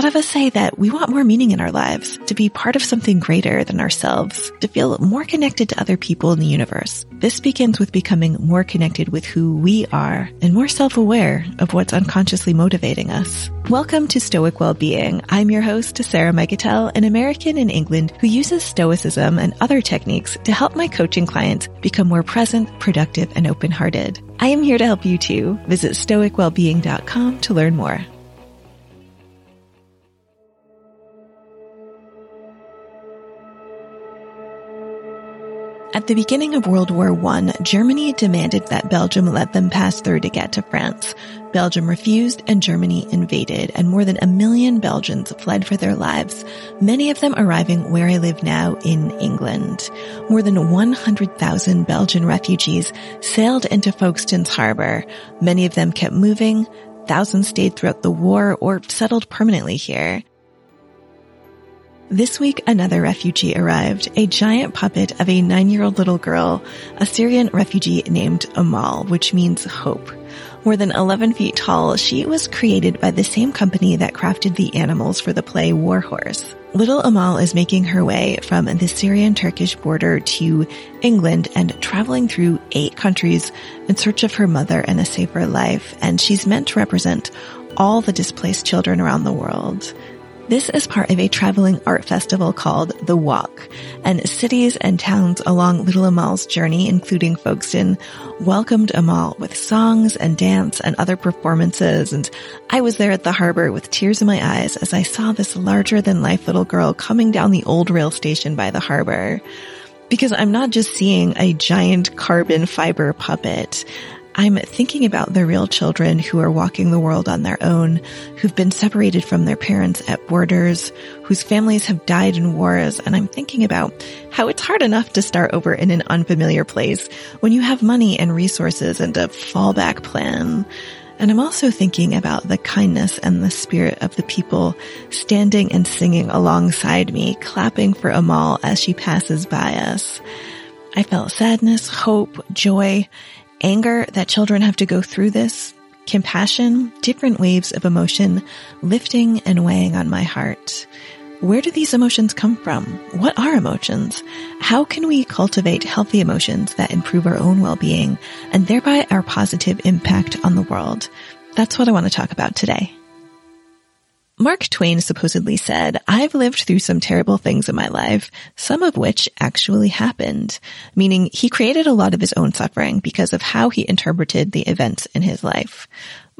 lot of us say that we want more meaning in our lives, to be part of something greater than ourselves, to feel more connected to other people in the universe. This begins with becoming more connected with who we are and more self-aware of what's unconsciously motivating us. Welcome to Stoic Wellbeing. I'm your host, Sarah Mikutel, an American in England who uses Stoicism and other techniques to help my coaching clients become more present, productive, and open-hearted. I am here to help you too. Visit stoicwellbeing.com to learn more. At the beginning of World War I, Germany demanded that Belgium let them pass through to get to France. Belgium refused and Germany invaded and more than a million Belgians fled for their lives, many of them arriving where I live now in England. More than 100,000 Belgian refugees sailed into Folkestone's harbor. Many of them kept moving. Thousands stayed throughout the war or settled permanently here. This week, another refugee arrived, a giant puppet of a nine-year-old little girl, a Syrian refugee named Amal, which means hope. More than 11 feet tall, she was created by the same company that crafted the animals for the play Warhorse. Little Amal is making her way from the Syrian-Turkish border to England and traveling through eight countries in search of her mother and a safer life, and she's meant to represent all the displaced children around the world. This is part of a traveling art festival called The Walk, and cities and towns along Little Amal's journey, including Folkestone, welcomed Amal with songs and dance and other performances. And I was there at the harbor with tears in my eyes as I saw this larger than life little girl coming down the old rail station by the harbor. Because I'm not just seeing a giant carbon fiber puppet. I'm thinking about the real children who are walking the world on their own, who've been separated from their parents at borders, whose families have died in wars, and I'm thinking about how it's hard enough to start over in an unfamiliar place when you have money and resources and a fallback plan. And I'm also thinking about the kindness and the spirit of the people standing and singing alongside me, clapping for Amal as she passes by us. I felt sadness, hope, joy, anger that children have to go through this, compassion, different waves of emotion lifting and weighing on my heart. Where do these emotions come from? What are emotions? How can we cultivate healthy emotions that improve our own well-being and thereby our positive impact on the world? That's what I want to talk about today. Mark Twain supposedly said, I've lived through some terrible things in my life, some of which actually happened, meaning he created a lot of his own suffering because of how he interpreted the events in his life.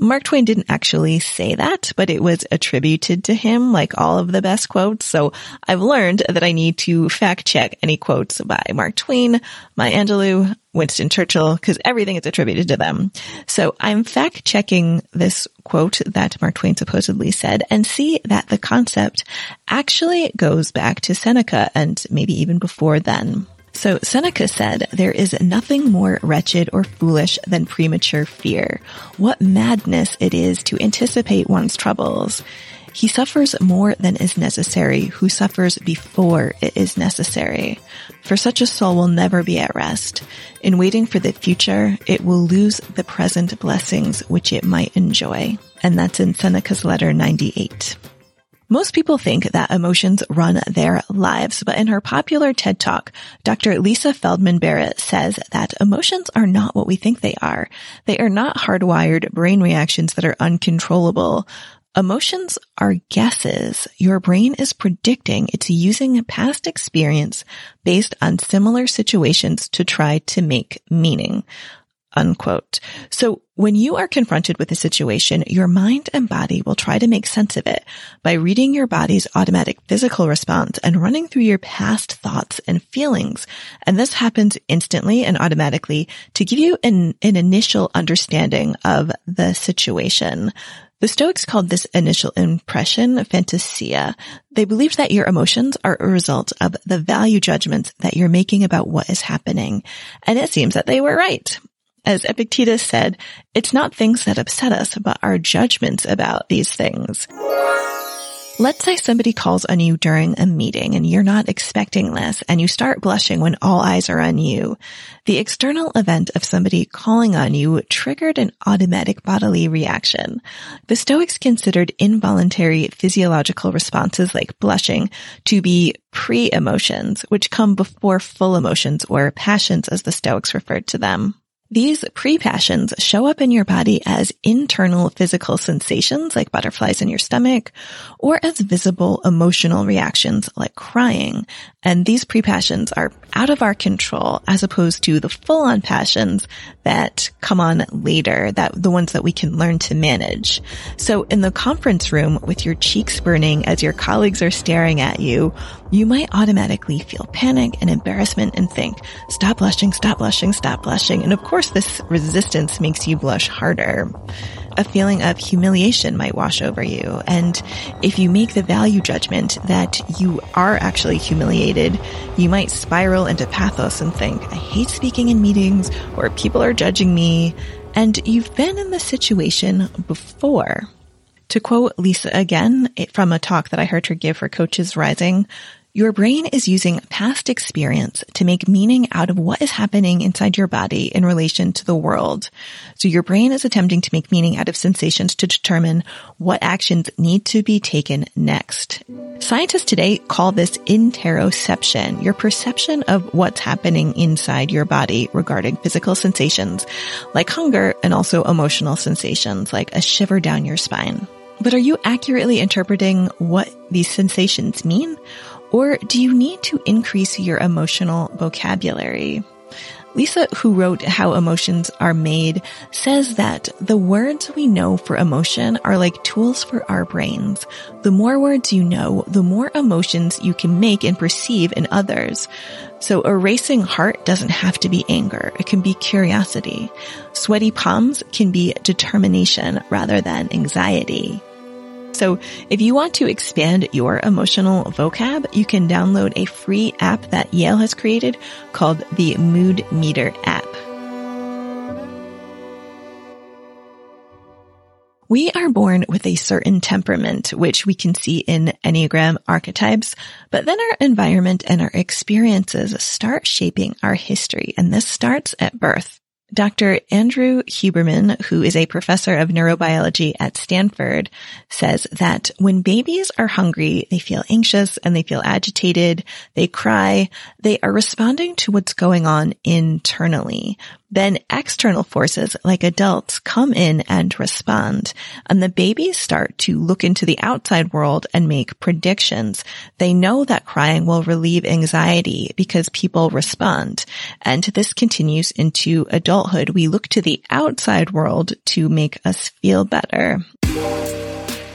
Mark Twain didn't actually say that, but it was attributed to him like all of the best quotes. So I've learned that I need to fact check any quotes by Mark Twain, Maya Angelou, Winston Churchill, because everything is attributed to them. So I'm fact checking this quote that Mark Twain supposedly said and see that the concept actually goes back to Seneca and maybe even before then. So Seneca said, there is nothing more wretched or foolish than premature fear. What madness it is to anticipate one's troubles. He suffers more than is necessary who suffers before it is necessary. For such a soul will never be at rest. In waiting for the future, it will lose the present blessings which it might enjoy. And that's in Seneca's letter 98. Most people think that emotions run their lives, but in her popular TED Talk, Dr. Lisa Feldman Barrett says that emotions are not what we think they are. They are not hardwired brain reactions that are uncontrollable. Emotions are guesses. Your brain is predicting it's using past experience based on similar situations to try to make meaning unquote. So when you are confronted with a situation, your mind and body will try to make sense of it by reading your body's automatic physical response and running through your past thoughts and feelings. And this happens instantly and automatically to give you an, an initial understanding of the situation. The Stoics called this initial impression phantasia. They believed that your emotions are a result of the value judgments that you're making about what is happening. And it seems that they were right. As Epictetus said, it's not things that upset us, but our judgments about these things. Let's say somebody calls on you during a meeting and you're not expecting this and you start blushing when all eyes are on you. The external event of somebody calling on you triggered an automatic bodily reaction. The Stoics considered involuntary physiological responses like blushing to be pre-emotions, which come before full emotions or passions as the Stoics referred to them. These pre-passions show up in your body as internal physical sensations like butterflies in your stomach or as visible emotional reactions like crying. And these pre-passions are out of our control as opposed to the full-on passions that come on later, that the ones that we can learn to manage. So in the conference room with your cheeks burning as your colleagues are staring at you, you might automatically feel panic and embarrassment and think, stop blushing, stop blushing, stop blushing. And of course, this resistance makes you blush harder. A feeling of humiliation might wash over you. And if you make the value judgment that you are actually humiliated, you might spiral into pathos and think, I hate speaking in meetings or people are judging me. And you've been in this situation before. To quote Lisa again from a talk that I heard her give for Coaches Rising, your brain is using past experience to make meaning out of what is happening inside your body in relation to the world. So your brain is attempting to make meaning out of sensations to determine what actions need to be taken next. Scientists today call this interoception, your perception of what's happening inside your body regarding physical sensations like hunger and also emotional sensations like a shiver down your spine. But are you accurately interpreting what these sensations mean? Or do you need to increase your emotional vocabulary? Lisa, who wrote How Emotions Are Made, says that the words we know for emotion are like tools for our brains. The more words you know, the more emotions you can make and perceive in others. So a racing heart doesn't have to be anger. It can be curiosity. Sweaty palms can be determination rather than anxiety. So if you want to expand your emotional vocab, you can download a free app that Yale has created called the Mood Meter app. We are born with a certain temperament, which we can see in Enneagram archetypes, but then our environment and our experiences start shaping our history, and this starts at birth. Dr. Andrew Huberman, who is a professor of neurobiology at Stanford, says that when babies are hungry, they feel anxious and they feel agitated, they cry, they are responding to what's going on internally. Then external forces like adults come in and respond and the babies start to look into the outside world and make predictions. They know that crying will relieve anxiety because people respond. And this continues into adulthood. We look to the outside world to make us feel better.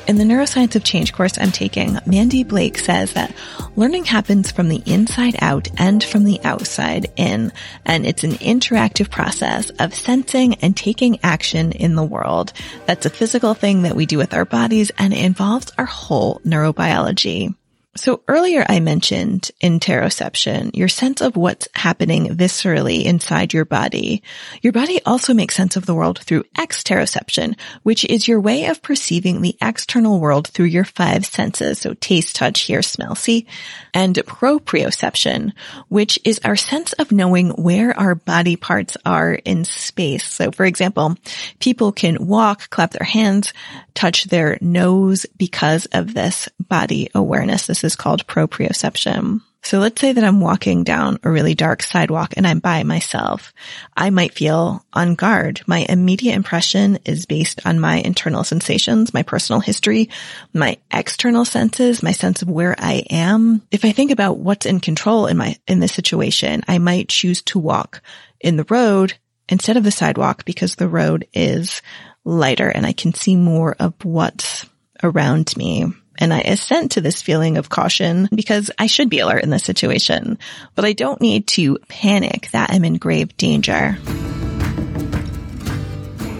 In the Neuroscience of Change course I'm taking, Mandy Blake says that learning happens from the inside out and from the outside in, and it's an interactive process of sensing and taking action in the world. That's a physical thing that we do with our bodies and it involves our whole neurobiology. So earlier I mentioned interoception, your sense of what's happening viscerally inside your body. Your body also makes sense of the world through exteroception, which is your way of perceiving the external world through your five senses. So taste, touch, hear, smell, see, and proprioception, which is our sense of knowing where our body parts are in space. So for example, people can walk, clap their hands, touch their nose because of this body awareness. This is called proprioception. So let's say that I'm walking down a really dark sidewalk and I'm by myself. I might feel on guard. My immediate impression is based on my internal sensations, my personal history, my external senses, my sense of where I am. If I think about what's in control in my, in this situation, I might choose to walk in the road instead of the sidewalk because the road is lighter and I can see more of what's around me. And I assent to this feeling of caution because I should be alert in this situation, but I don't need to panic that I'm in grave danger.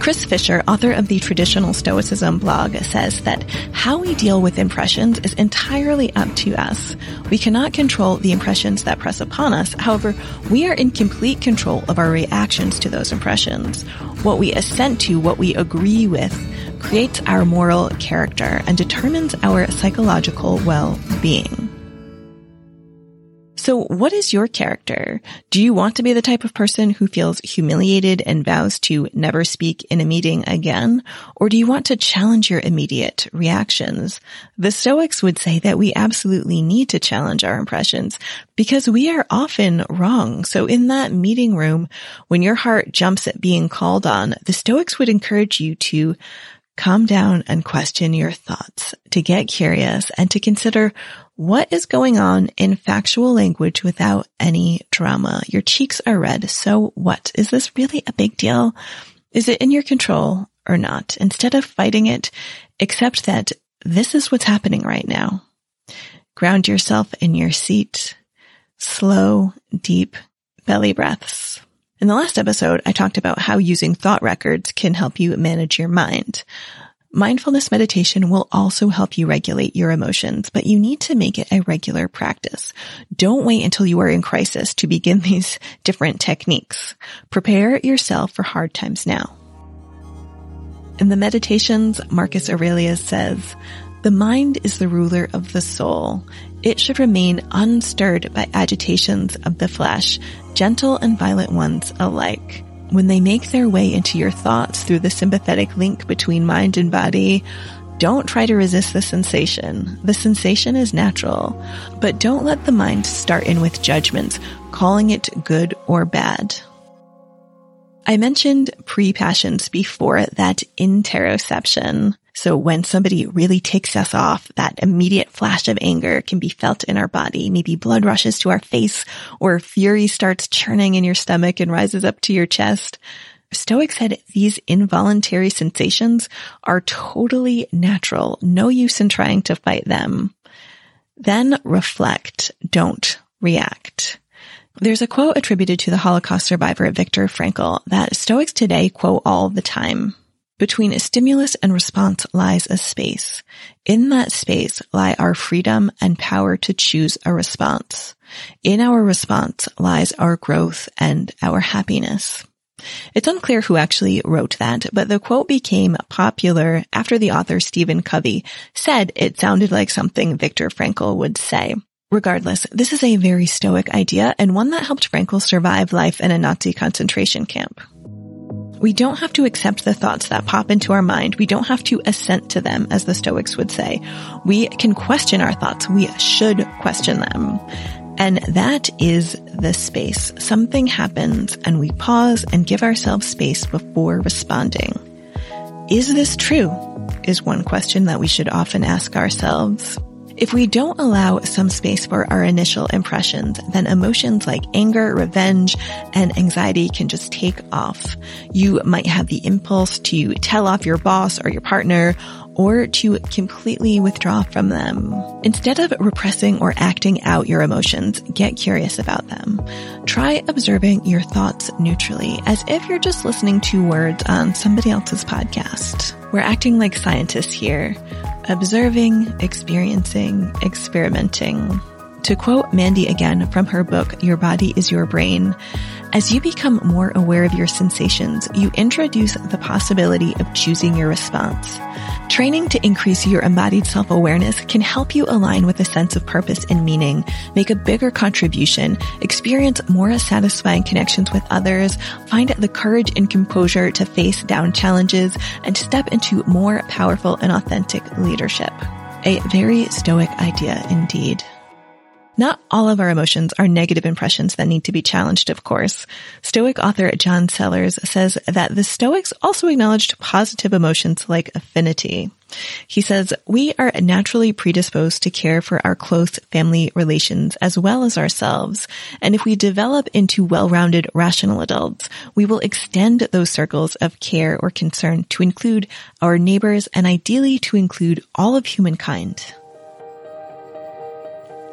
Chris Fisher, author of the Traditional Stoicism blog, says that how we deal with impressions is entirely up to us. We cannot control the impressions that press upon us. However, we are in complete control of our reactions to those impressions. What we assent to, what we agree with, creates our moral character and determines our psychological well-being. So what is your character? Do you want to be the type of person who feels humiliated and vows to never speak in a meeting again? Or do you want to challenge your immediate reactions? The Stoics would say that we absolutely need to challenge our impressions because we are often wrong. So in that meeting room, when your heart jumps at being called on, the Stoics would encourage you to calm down and question your thoughts, to get curious and to consider what is going on in factual language without any drama? Your cheeks are red. So what? Is this really a big deal? Is it in your control or not? Instead of fighting it, accept that this is what's happening right now. Ground yourself in your seat. Slow, deep belly breaths. In the last episode, I talked about how using thought records can help you manage your mind. Mindfulness meditation will also help you regulate your emotions, but you need to make it a regular practice. Don't wait until you are in crisis to begin these different techniques. Prepare yourself for hard times now. In the meditations, Marcus Aurelius says, the mind is the ruler of the soul. It should remain unstirred by agitations of the flesh, gentle and violent ones alike when they make their way into your thoughts through the sympathetic link between mind and body, don't try to resist the sensation. The sensation is natural, but don't let the mind start in with judgments, calling it good or bad. I mentioned pre-passions before that interoception. So when somebody really takes us off, that immediate flash of anger can be felt in our body. Maybe blood rushes to our face or fury starts churning in your stomach and rises up to your chest. Stoics said these involuntary sensations are totally natural. No use in trying to fight them. Then reflect. Don't react. There's a quote attributed to the Holocaust survivor Viktor Frankl that Stoics today quote all the time. Between a stimulus and response lies a space. In that space lie our freedom and power to choose a response. In our response lies our growth and our happiness. It's unclear who actually wrote that, but the quote became popular after the author Stephen Covey said it sounded like something Viktor Frankl would say. Regardless, this is a very stoic idea and one that helped Frankl survive life in a Nazi concentration camp. We don't have to accept the thoughts that pop into our mind. We don't have to assent to them, as the Stoics would say. We can question our thoughts. We should question them. And that is the space. Something happens and we pause and give ourselves space before responding. Is this true? Is one question that we should often ask ourselves. If we don't allow some space for our initial impressions, then emotions like anger, revenge, and anxiety can just take off. You might have the impulse to tell off your boss or your partner or to completely withdraw from them. Instead of repressing or acting out your emotions, get curious about them. Try observing your thoughts neutrally as if you're just listening to words on somebody else's podcast. We're acting like scientists here observing, experiencing, experimenting. To quote Mandy again from her book, Your Body is Your Brain, as you become more aware of your sensations, you introduce the possibility of choosing your response. Training to increase your embodied self-awareness can help you align with a sense of purpose and meaning, make a bigger contribution, experience more satisfying connections with others, find the courage and composure to face down challenges, and step into more powerful and authentic leadership. A very stoic idea indeed. Not all of our emotions are negative impressions that need to be challenged, of course. Stoic author John Sellars says that the Stoics also acknowledged positive emotions like affinity. He says, we are naturally predisposed to care for our close family relations as well as ourselves. And if we develop into well-rounded rational adults, we will extend those circles of care or concern to include our neighbors and ideally to include all of humankind.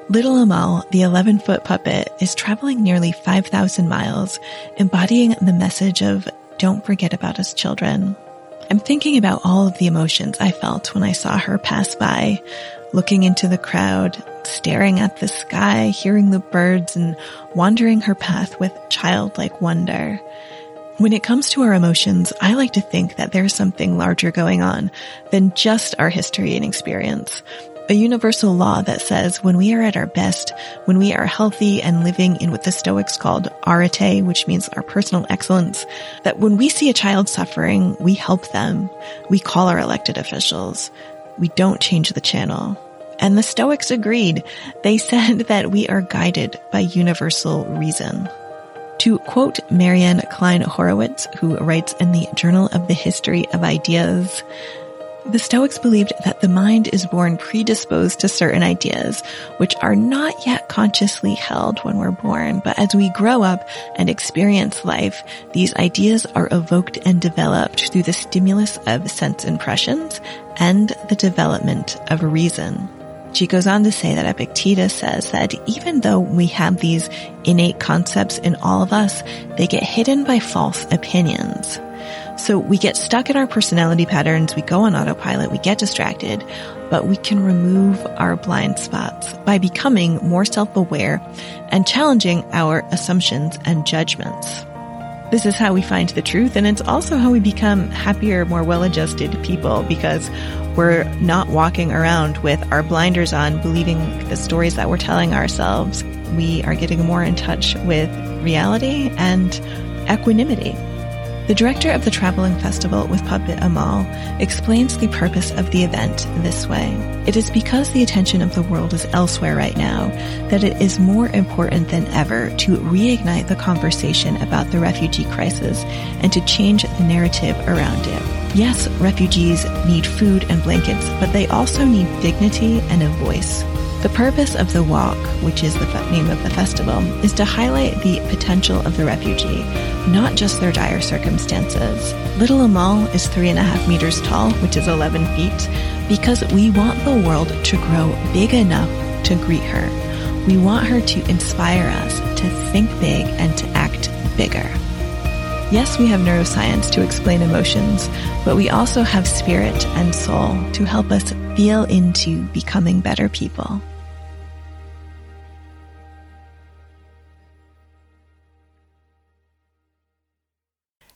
Little Amal, the 11 foot puppet, is traveling nearly 5,000 miles, embodying the message of don't forget about us children. I'm thinking about all of the emotions I felt when I saw her pass by, looking into the crowd, staring at the sky, hearing the birds, and wandering her path with childlike wonder. When it comes to our emotions, I like to think that there's something larger going on than just our history and experience. A universal law that says when we are at our best, when we are healthy and living in what the Stoics called arete, which means our personal excellence, that when we see a child suffering, we help them. We call our elected officials. We don't change the channel. And the Stoics agreed. They said that we are guided by universal reason. To quote Maryanne Cline Horowitz, who writes in the Journal of the History of Ideas, the Stoics believed that the mind is born predisposed to certain ideas, which are not yet consciously held when we're born, but as we grow up and experience life, these ideas are evoked and developed through the stimulus of sense impressions and the development of reason. She goes on to say that Epictetus says that even though we have these innate concepts in all of us, they get hidden by false opinions. So we get stuck in our personality patterns, we go on autopilot, we get distracted, but we can remove our blind spots by becoming more self-aware and challenging our assumptions and judgments. This is how we find the truth, and it's also how we become happier, more well-adjusted people because we're not walking around with our blinders on, believing the stories that we're telling ourselves. We are getting more in touch with reality and equanimity. The director of the traveling festival with Puppet Amal explains the purpose of the event this way. It is because the attention of the world is elsewhere right now that it is more important than ever to reignite the conversation about the refugee crisis and to change the narrative around it. Yes, refugees need food and blankets, but they also need dignity and a voice. The purpose of the walk, which is the name of the festival, is to highlight the potential of the refugee, not just their dire circumstances. Little Amal is three and a half meters tall, which is 11 feet, because we want the world to grow big enough to greet her. We want her to inspire us to think big and to act bigger. Yes, we have neuroscience to explain emotions, but we also have spirit and soul to help us feel into becoming better people.